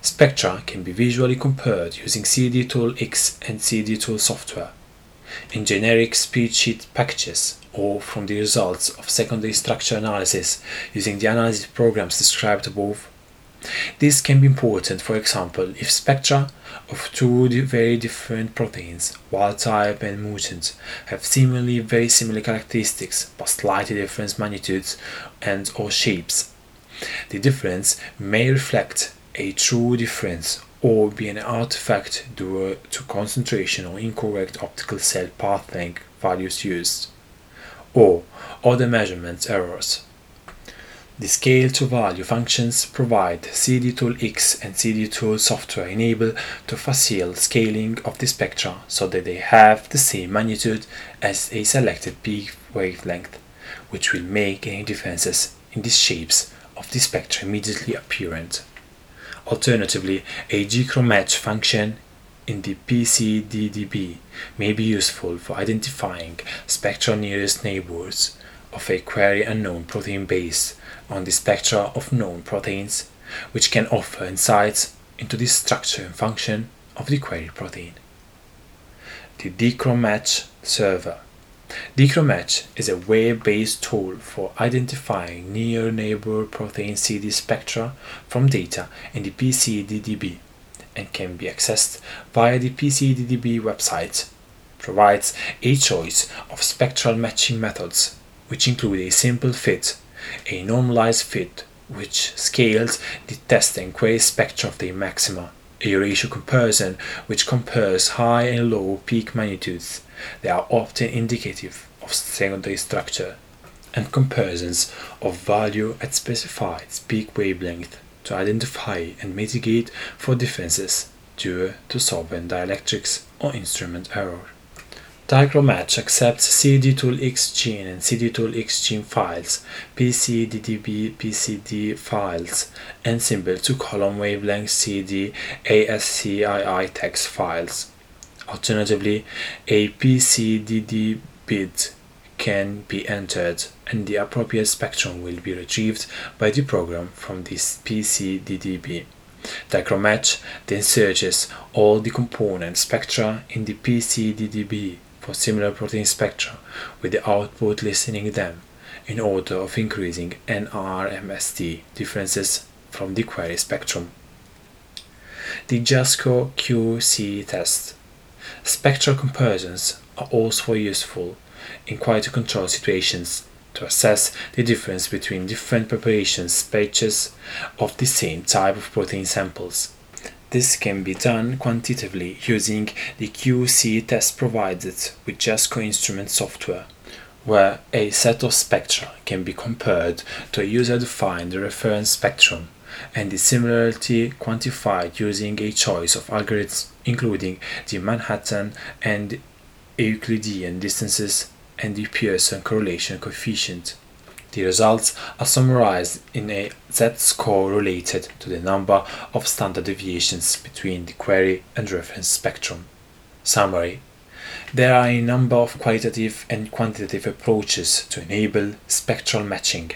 Spectra can be visually compared using CD Tool X and CD Tool software in generic spreadsheet packages or from the results of secondary structure analysis using the analysis programs described above. This can be important, for example, if spectra of two very different proteins, wild type and mutant, have seemingly very similar characteristics but slightly different magnitudes and or shapes. The difference may reflect a true difference or be an artifact due to concentration or incorrect optical cell path length values used, or other measurement errors. The scale to value functions provide CD Tool X and CD Tool software enable to facilitate scaling of the spectra so that they have the same magnitude as a selected peak wavelength, which will make any differences in the shapes of the spectra immediately apparent. Alternatively, a DichroMatch function in the PCDDB may be useful for identifying spectral nearest neighbors of a query unknown protein based on the spectra of known proteins, which can offer insights into the structure and function of the query protein. The DichroMatch server DichroMatch is a web-based tool for identifying near neighbor protein CD spectra from data in the PCDDB and can be accessed via the PCDDB website. Provides a choice of spectral matching methods, which include a simple fit, a normalized fit, which scales the test and query spectra of the maxima, a ratio comparison which compares high and low peak magnitudes, they are often indicative of secondary structure and comparisons of value at specified peak wavelength to identify and mitigate for differences due to solvent dielectrics or instrument error. DichroMatch accepts CD Tool X gene and CD Tool X gene files, PCDDB PCD files, and simple two column wavelength CD ASCII text files. Alternatively, a PCDD bit can be entered and the appropriate spectrum will be retrieved by the program from this PCDDB. DichroMatch then searches all the component spectra in the PCDDB for similar protein spectra with the output listing them in order of increasing NRMSD differences from the query spectrum. The JASCO QC test Spectral comparisons are also useful in quality control situations to assess the difference between different preparation batches of the same type of protein samples. This can be done quantitatively using the QC test provided with JASCO instrument software, where a set of spectra can be compared to a user-defined reference spectrum and the similarity quantified using a choice of algorithms including the Manhattan and Euclidean distances and the Pearson correlation coefficient. The results are summarized in a z-score related to the number of standard deviations between the query and reference spectrum. Summary There are a number of qualitative and quantitative approaches to enable spectral matching.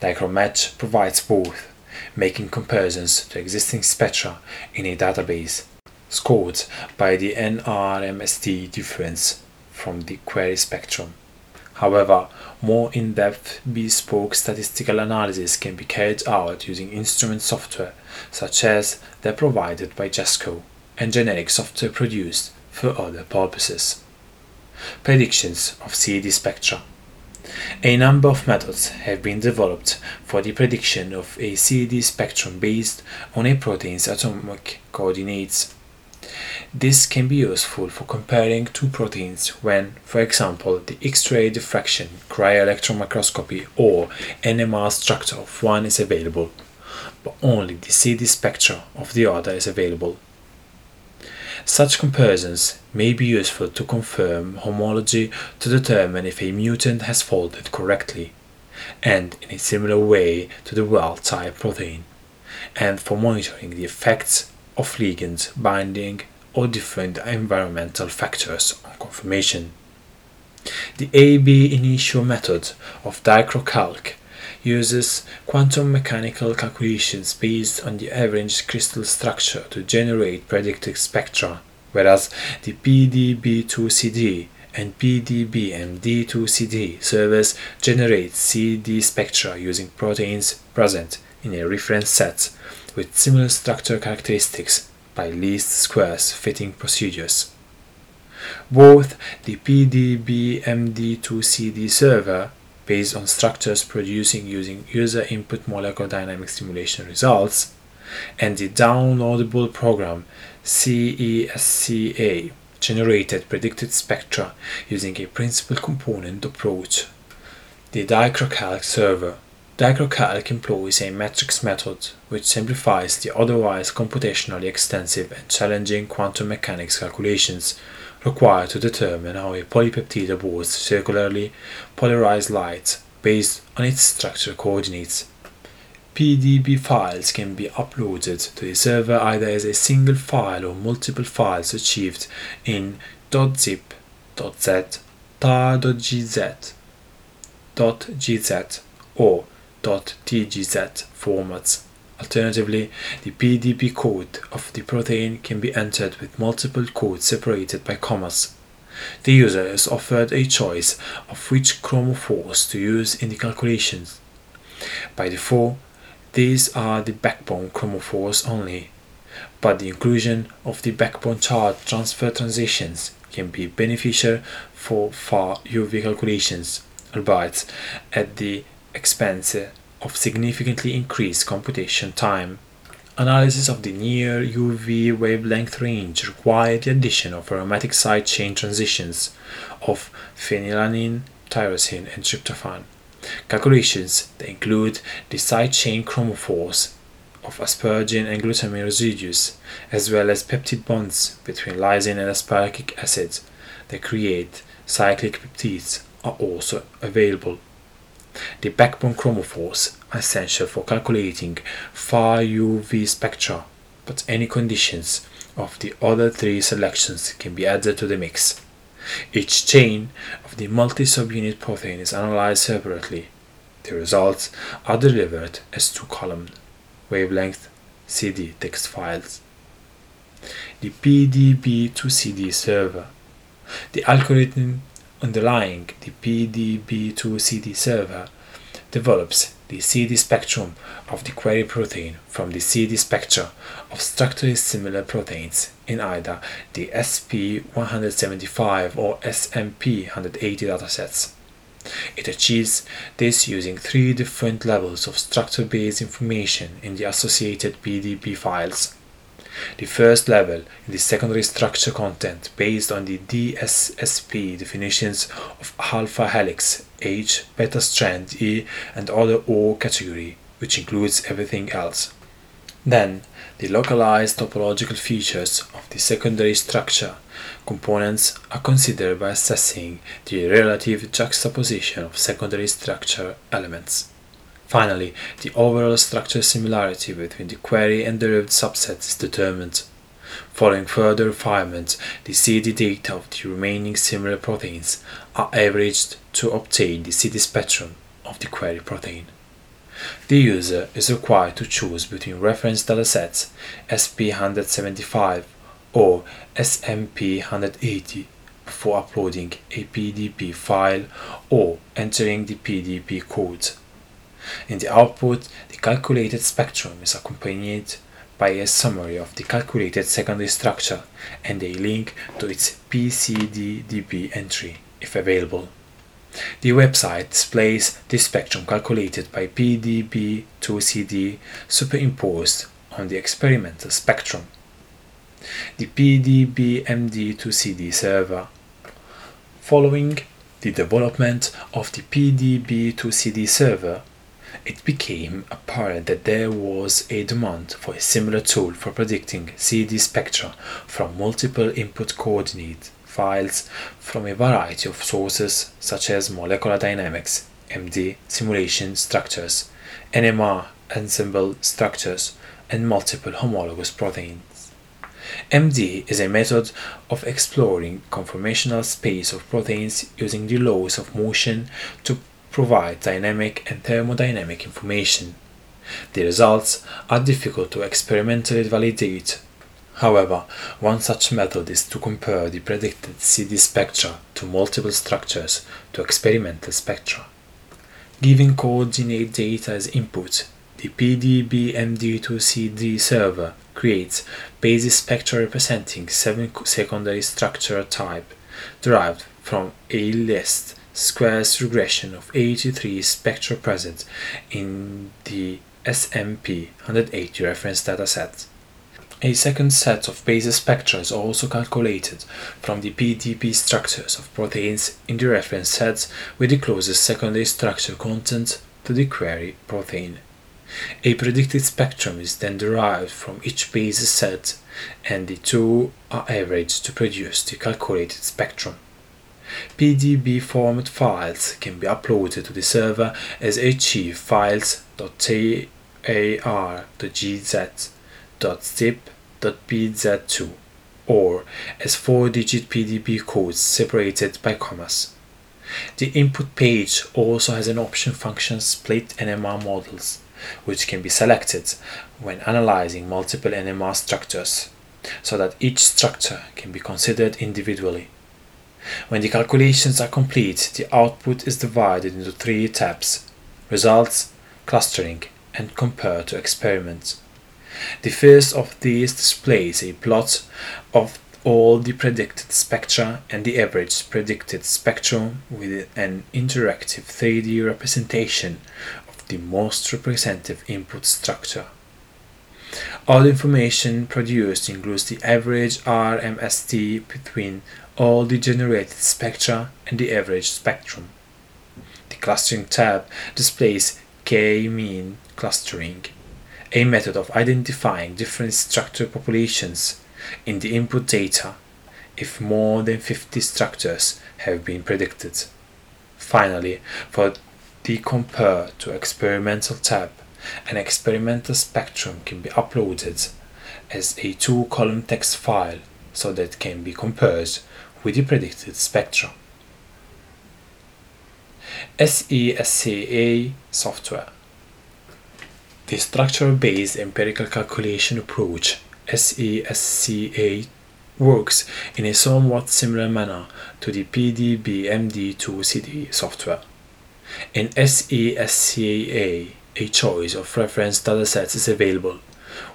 DichroMatch provides both, making comparisons to existing spectra in a database scored by the NRMSD difference from the query spectrum. However, more in-depth bespoke statistical analysis can be carried out using instrument software such as that provided by JASCO and generic software produced for other purposes. Predictions of CD spectra a number of methods have been developed for the prediction of a CD spectrum based on a protein's atomic coordinates. This can be useful for comparing two proteins when, for example, the X-ray diffraction, cryo-electron microscopy, or NMR structure of one is available, but only the CD spectra of the other is available. Such comparisons may be useful to confirm homology to determine if a mutant has folded correctly, and in a similar way to the wild-type protein, and for monitoring the effects of ligand binding or different environmental factors on conformation. The AB initio method of DichroCalc uses quantum mechanical calculations based on the average crystal structure to generate predicted spectra, whereas the PDB2CD and PDB-MD2CD servers generate CD spectra using proteins present in a reference set with similar structure characteristics by least squares fitting procedures. Both the PDB-MD2CD server, based on structures producing using user input molecular dynamic simulation results, and the downloadable program SESCA generated predicted spectra using a principal component approach. The DichroCalc server DichroCalc employs a matrix method which simplifies the otherwise computationally extensive and challenging quantum mechanics calculations required to determine how a polypeptide aborts circularly polarized light based on its structural coordinates. PDB files can be uploaded to the server either as a single file or multiple files achieved in .zip, .z, tar.gz, .gz, or .tgz formats. Alternatively, the PDB code of the protein can be entered with multiple codes separated by commas. The user is offered a choice of which chromophores to use in the calculations. By default, these are the backbone chromophores only, but the inclusion of the backbone charge transfer transitions can be beneficial for far UV calculations, albeit at the expense of significantly increased computation time. Analysis of the near UV wavelength range required the addition of aromatic side chain transitions of phenylalanine, tyrosine, and tryptophan. Calculations that include the side chain chromophores of asparagine and glutamine residues, as well as peptide bonds between lysine and aspartic acid that create cyclic peptides, are also available. The backbone chromophores are essential for calculating far UV spectra, but any conditions of the other three selections can be added to the mix. Each chain of the multi-subunit protein is analyzed separately. The results are delivered as two-column wavelength CD text files. The PDB2CD server. The algorithm underlying the PDB2CD server develops the CD spectrum of the query protein from the CD spectra of structurally similar proteins in either the SP175 or SMP180 datasets. It achieves this using three different levels of structure-based information in the associated PDB files. The first level in the secondary structure content based on the DSSP definitions of alpha helix, H, beta strand, E, and other O category, which includes everything else. Then, the localized topological features of the secondary structure components are considered by assessing the relative juxtaposition of secondary structure elements. Finally, the overall structure similarity between the query and derived subset is determined. Following further refinement, the CD data of the remaining similar proteins are averaged to obtain the CD spectrum of the query protein. The user is required to choose between reference datasets SP175 or SMP180 before uploading a PDB file or entering the PDB code. In the output, the calculated spectrum is accompanied by a summary of the calculated secondary structure and a link to its PCDDB entry, if available. The website displays the spectrum calculated by PDB2CD superimposed on the experimental spectrum. The PDB-MD2CD server. Following the development of the PDB2CD server, it became apparent that there was a demand for a similar tool for predicting CD spectra from multiple input coordinate files from a variety of sources such as molecular dynamics, MD simulation structures, NMR ensemble structures, and multiple homologous proteins. MD is a method of exploring conformational space of proteins using the laws of motion to provide dynamic and thermodynamic information. The results are difficult to experimentally validate However, one such method is to compare the predicted CD spectra to multiple structures to experimental spectra. Giving coordinate data as input, the PDB-MD2CD server creates basis spectra representing seven secondary structure type derived from a list squares regression of 83 spectra present in the SMP 180 reference dataset. A second set of basis spectra is also calculated from the PDB structures of proteins in the reference sets with the closest secondary structure content to the query protein. A predicted spectrum is then derived from each basis set and the two are averaged to produce the calculated spectrum. PDB format files can be uploaded to the server as archive.tar.gz zip.pz2 or as four-digit PDB codes separated by commas. The input page also has an option function split NMR models, which can be selected when analyzing multiple NMR structures, so that each structure can be considered individually. When the calculations are complete, the output is divided into three tabs results, clustering, and compare to experiments. The first of these displays a plot of all the predicted spectra and the average predicted spectrum with an interactive 3D representation of the most representative input structure. All information produced includes the average RMSD between all the generated spectra and the average spectrum. The clustering tab displays k-mean clustering a method of identifying different structure populations in the input data if more than 50 structures have been predicted. Finally, for the compare to experimental tab, an experimental spectrum can be uploaded as a two-column text file so that it can be compared with the predicted spectrum. SESCA software the structure-based empirical calculation approach SESCA works in a somewhat similar manner to the PDB-MD2CD software. In SESCA, a choice of reference datasets is available,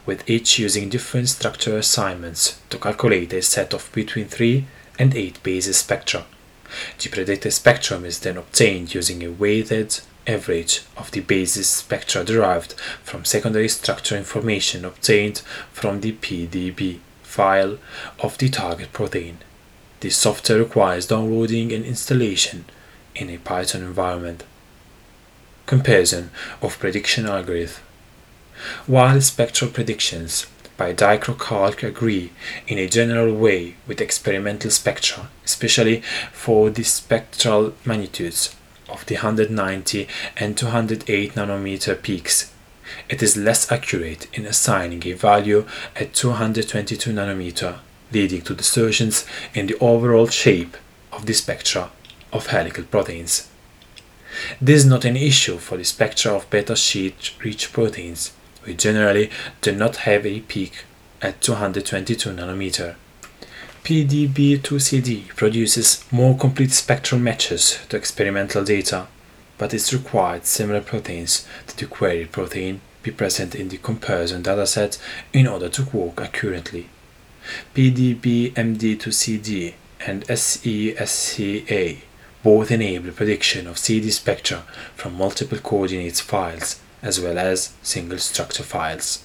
with each using different structure assignments to calculate a set of between 3 and 8 basis spectra, The predicted spectrum is then obtained using a weighted average of the basis spectra derived from secondary structure information obtained from the PDB file of the target protein. This software requires downloading and installation in a Python environment. Comparison of prediction algorithm. While spectral predictions by DichroCalc agree in a general way with experimental spectra, especially for the spectral magnitudes of the 190 and 208 nanometer peaks. It is less accurate in assigning a value at 222 nanometer leading to distortions in the overall shape of the spectra of helical proteins. This is not an issue for the spectra of beta sheet rich proteins, which generally do not have a peak at 222 nanometer. PDB2CD produces more complete spectral matches to experimental data, but it required similar proteins to the queried protein be present in the comparison dataset in order to work accurately. PDB-MD2CD and SESCA both enable prediction of CD spectra from multiple coordinates files as well as single structure files.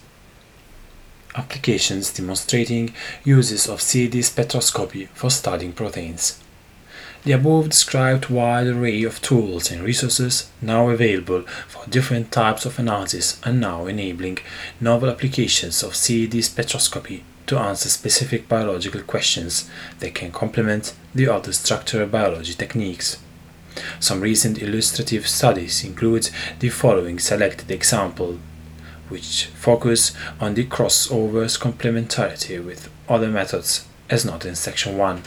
Applications demonstrating uses of CD spectroscopy for studying proteins. The above described wide array of tools and resources now available for different types of analysis are now enabling novel applications of CD spectroscopy to answer specific biological questions that can complement the other structural biology techniques. Some recent illustrative studies include the following selected example, which focus on the crossover's complementarity with other methods as noted in section 1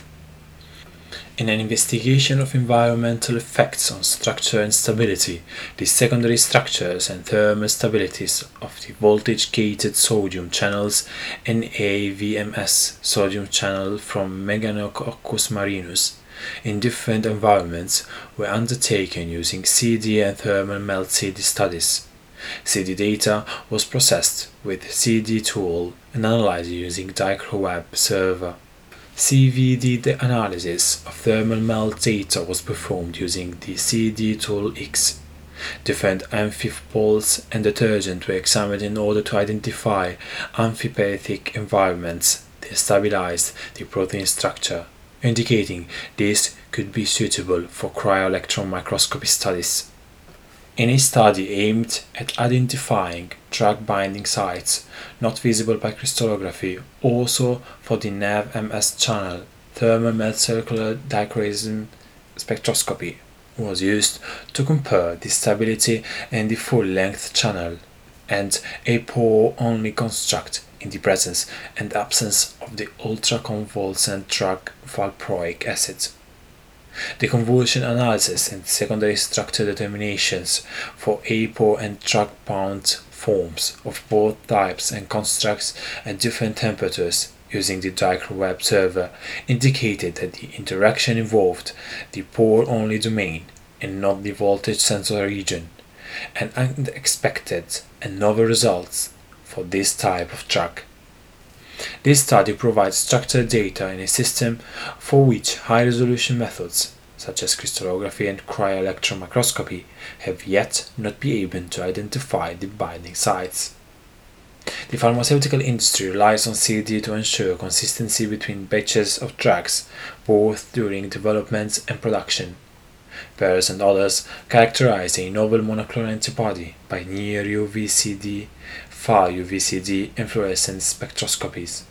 in an investigation of environmental effects on structure and stability, the secondary structures and thermal stabilities of the voltage gated sodium channels NavMs sodium channel from Magnetococcus marinus in different environments were undertaken using CD and thermal melt CD studies. CD data was processed with CD tool and analyzed using DichroWeb server. CVD analysis of thermal melt data was performed using the CD Tool X. Different amphipols and detergent were examined in order to identify amphipathic environments that stabilized the protein structure, indicating this could be suitable for cryo-electron microscopy studies. In a study aimed at identifying drug binding sites not visible by crystallography, also for the NavMs channel, thermal circular dichroism spectroscopy was used to compare the stability in the full-length channel and a pore-only construct in the presence and absence of the ultraconvulsant drug valproic acid. The convolution analysis and secondary structure determinations for apo and drug-bound forms of both types and constructs at different temperatures using the DichroWeb server indicated that the interaction involved the pore-only domain and not the voltage sensor region, and unexpected and novel results for this type of drug. This study provides structured data in a system for which high-resolution methods, such as crystallography and cryo-electron microscopy, have yet not been able to identify the binding sites. The pharmaceutical industry relies on CD to ensure consistency between batches of drugs, both during development and production. Pears and others characterize a novel monoclonal antibody by near UVCD far UVCD inflorescence spectroscopies.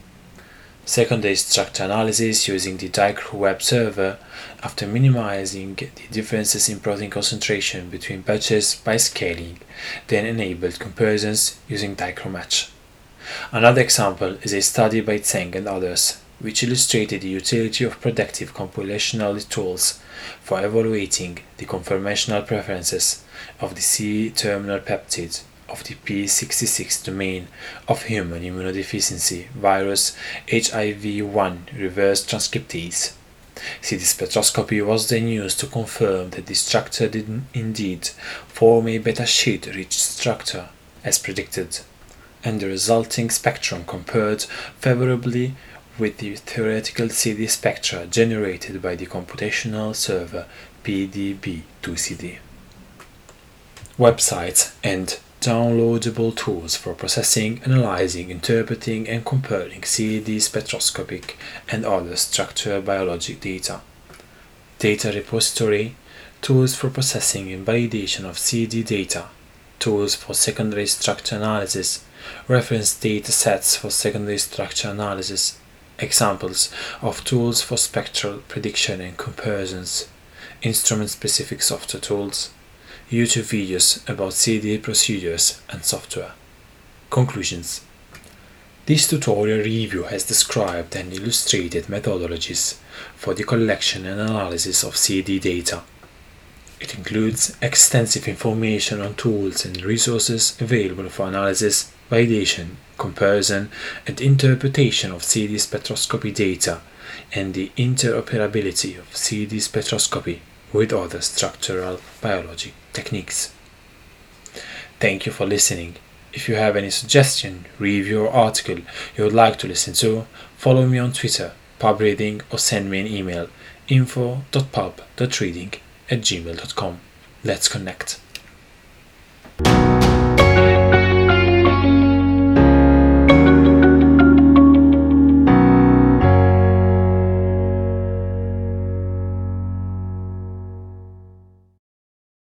Secondary structure analysis using the DichroWeb server after minimizing the differences in protein concentration between batches by scaling, then enabled comparisons using DichroMatch. Another example is a study by Tseng and others, which illustrated the utility of predictive computational tools for evaluating the conformational preferences of the C-terminal peptide of the P66 domain of human immunodeficiency virus HIV-1 reverse transcriptase. CD spectroscopy was then used to confirm that the structure did indeed form a beta sheet rich structure as predicted, and the resulting spectrum compared favorably with the theoretical CD spectra generated by the computational server PDB2CD. Websites and downloadable tools for processing, analyzing, interpreting, and comparing CD spectroscopic and other structural biologic data. Data repository, tools for processing and validation of CD data, tools for secondary structure analysis, reference data sets for secondary structure analysis, examples of tools for spectral prediction and comparisons, instrument specific software tools, YouTube videos about CD procedures and software. Conclusions This tutorial review has described and illustrated methodologies for the collection and analysis of CD data. It includes extensive information on tools and resources available for analysis, validation, comparison, and interpretation of CD spectroscopy data and the interoperability of CD spectroscopy with other structural biology techniques. Thank you for listening. If you have any suggestion, review, or article you would like to listen to, follow me on Twitter, pubreading, or send me an email info.pub.reading at gmail.com. Let's connect.